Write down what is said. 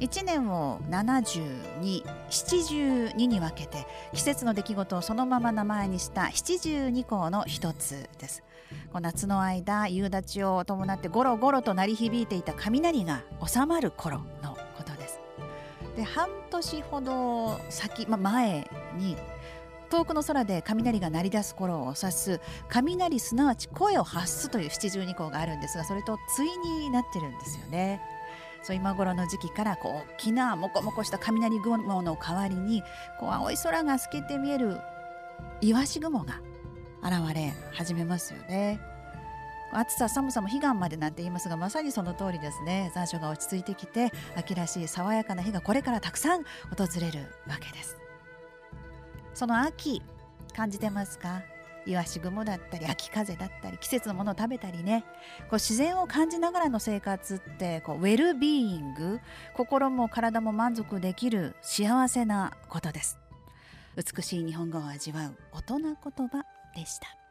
1年を72、72に分けて季節の出来事をそのまま名前にした72項の一つです夏の間夕立を伴ってゴロゴロと鳴り響いていた雷が収まる頃のことですで半年ほど先、ま、前に遠くの空で雷が鳴り出す頃を指す雷すなわち声を発すという七十二項があるんですがそれと対になってるんですよね。そう今頃の時期からこう大きなもこもこした雷雲の代わりにこう青い空が透けて見えるイワシ雲が現れ始めますよね。暑さ寒さも彼岸までなんて言いますがまさにその通りですね。残暑が落ち着いてきて秋らしい爽やかな日がこれからたくさん訪れるわけです。その秋感じてますか？イワシ雲だったり秋風だったり季節のものを食べたりね。こう自然を感じながらの生活ってこうウェルビーイング心も体も満足できる幸せなことです。美しい日本語を味わう大人言葉でした。